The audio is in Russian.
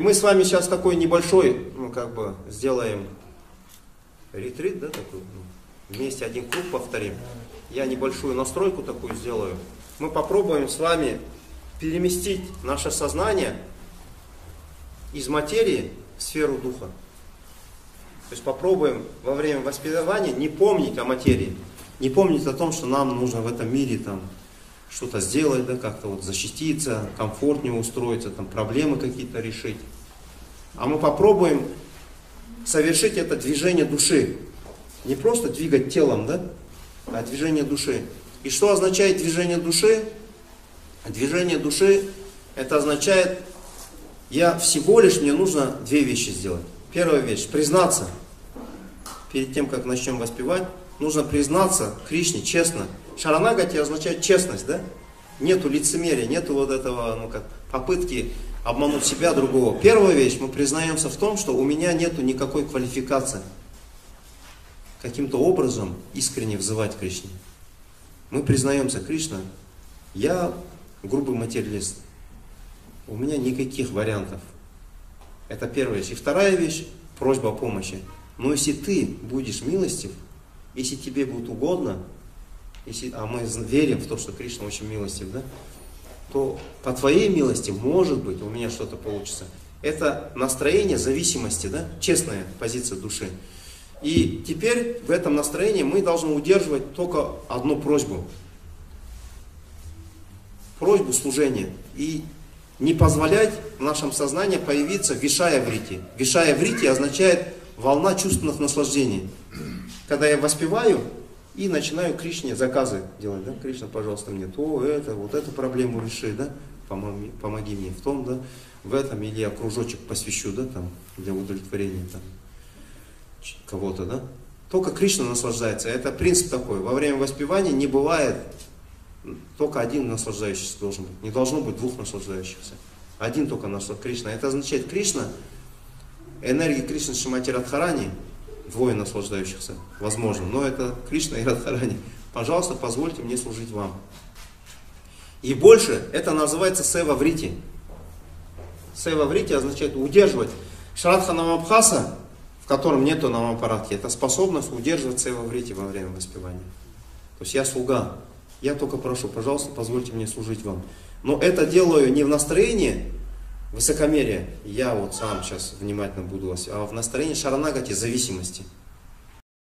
Мы с вами сейчас такой небольшой, ну как бы, сделаем ретрит, да, такой, ну, вместе один круг повторим. Я небольшую настройку такую сделаю. Мы попробуем с вами переместить наше сознание из материи в сферу духа. То есть попробуем во время воспитания не помнить о материи, не помнить о том, что нам нужно в этом мире там что-то сделать, да, как-то вот защититься, комфортнее устроиться, там проблемы какие-то решить. А мы попробуем совершить это движение души. Не просто двигать телом, да, а движение души. И что означает движение души? Движение души, это означает, я всего лишь, мне нужно две вещи сделать. Первая вещь, признаться. Перед тем, как начнем воспевать, нужно признаться Кришне честно. Шаранагати означает честность, да? Нету лицемерия, нету вот этого, ну как, попытки обмануть себя, другого. Первая вещь, мы признаемся в том, что у меня нету никакой квалификации. Каким-то образом искренне взывать Кришне. Мы признаемся, Кришна, я грубый материалист. У меня никаких вариантов. Это первая вещь. И вторая вещь, просьба о помощи. Но если ты будешь милостив, если тебе будет угодно, если, а мы верим в то, что Кришна очень милостив, да, то по твоей милости, может быть, у меня что-то получится. Это настроение зависимости, да, честная позиция души. И теперь в этом настроении мы должны удерживать только одну просьбу. Просьбу служения. И не позволять в нашем сознании появиться вишая врити. Вишая врити означает волна чувственных наслаждений. Когда я воспеваю, и начинаю Кришне заказы делать, да, Кришна, пожалуйста, мне то, это, вот эту проблему реши, да, помоги, помоги мне в том, да, в этом, или я кружочек посвящу, да, там, для удовлетворения там кого-то, да. Только Кришна наслаждается. Это принцип такой. Во время воспевания не бывает только один наслаждающийся должен быть. Не должно быть двух наслаждающихся. Один только наслаждающийся. Кришна. Это означает Кришна, энергия Кришны Шимати двое наслаждающихся, возможно. Но это Кришна и Радхарани. Пожалуйста, позвольте мне служить вам. И больше это называется сева врити. Сева врити означает удерживать. Шрадха Намабхаса, в котором нету намапаратки, это способность удерживать сева врити во время воспевания. То есть я слуга, я только прошу, пожалуйста, позвольте мне служить вам. Но это делаю не в настроении высокомерия, я вот сам сейчас внимательно буду вас, а в настроении шаранагати зависимости –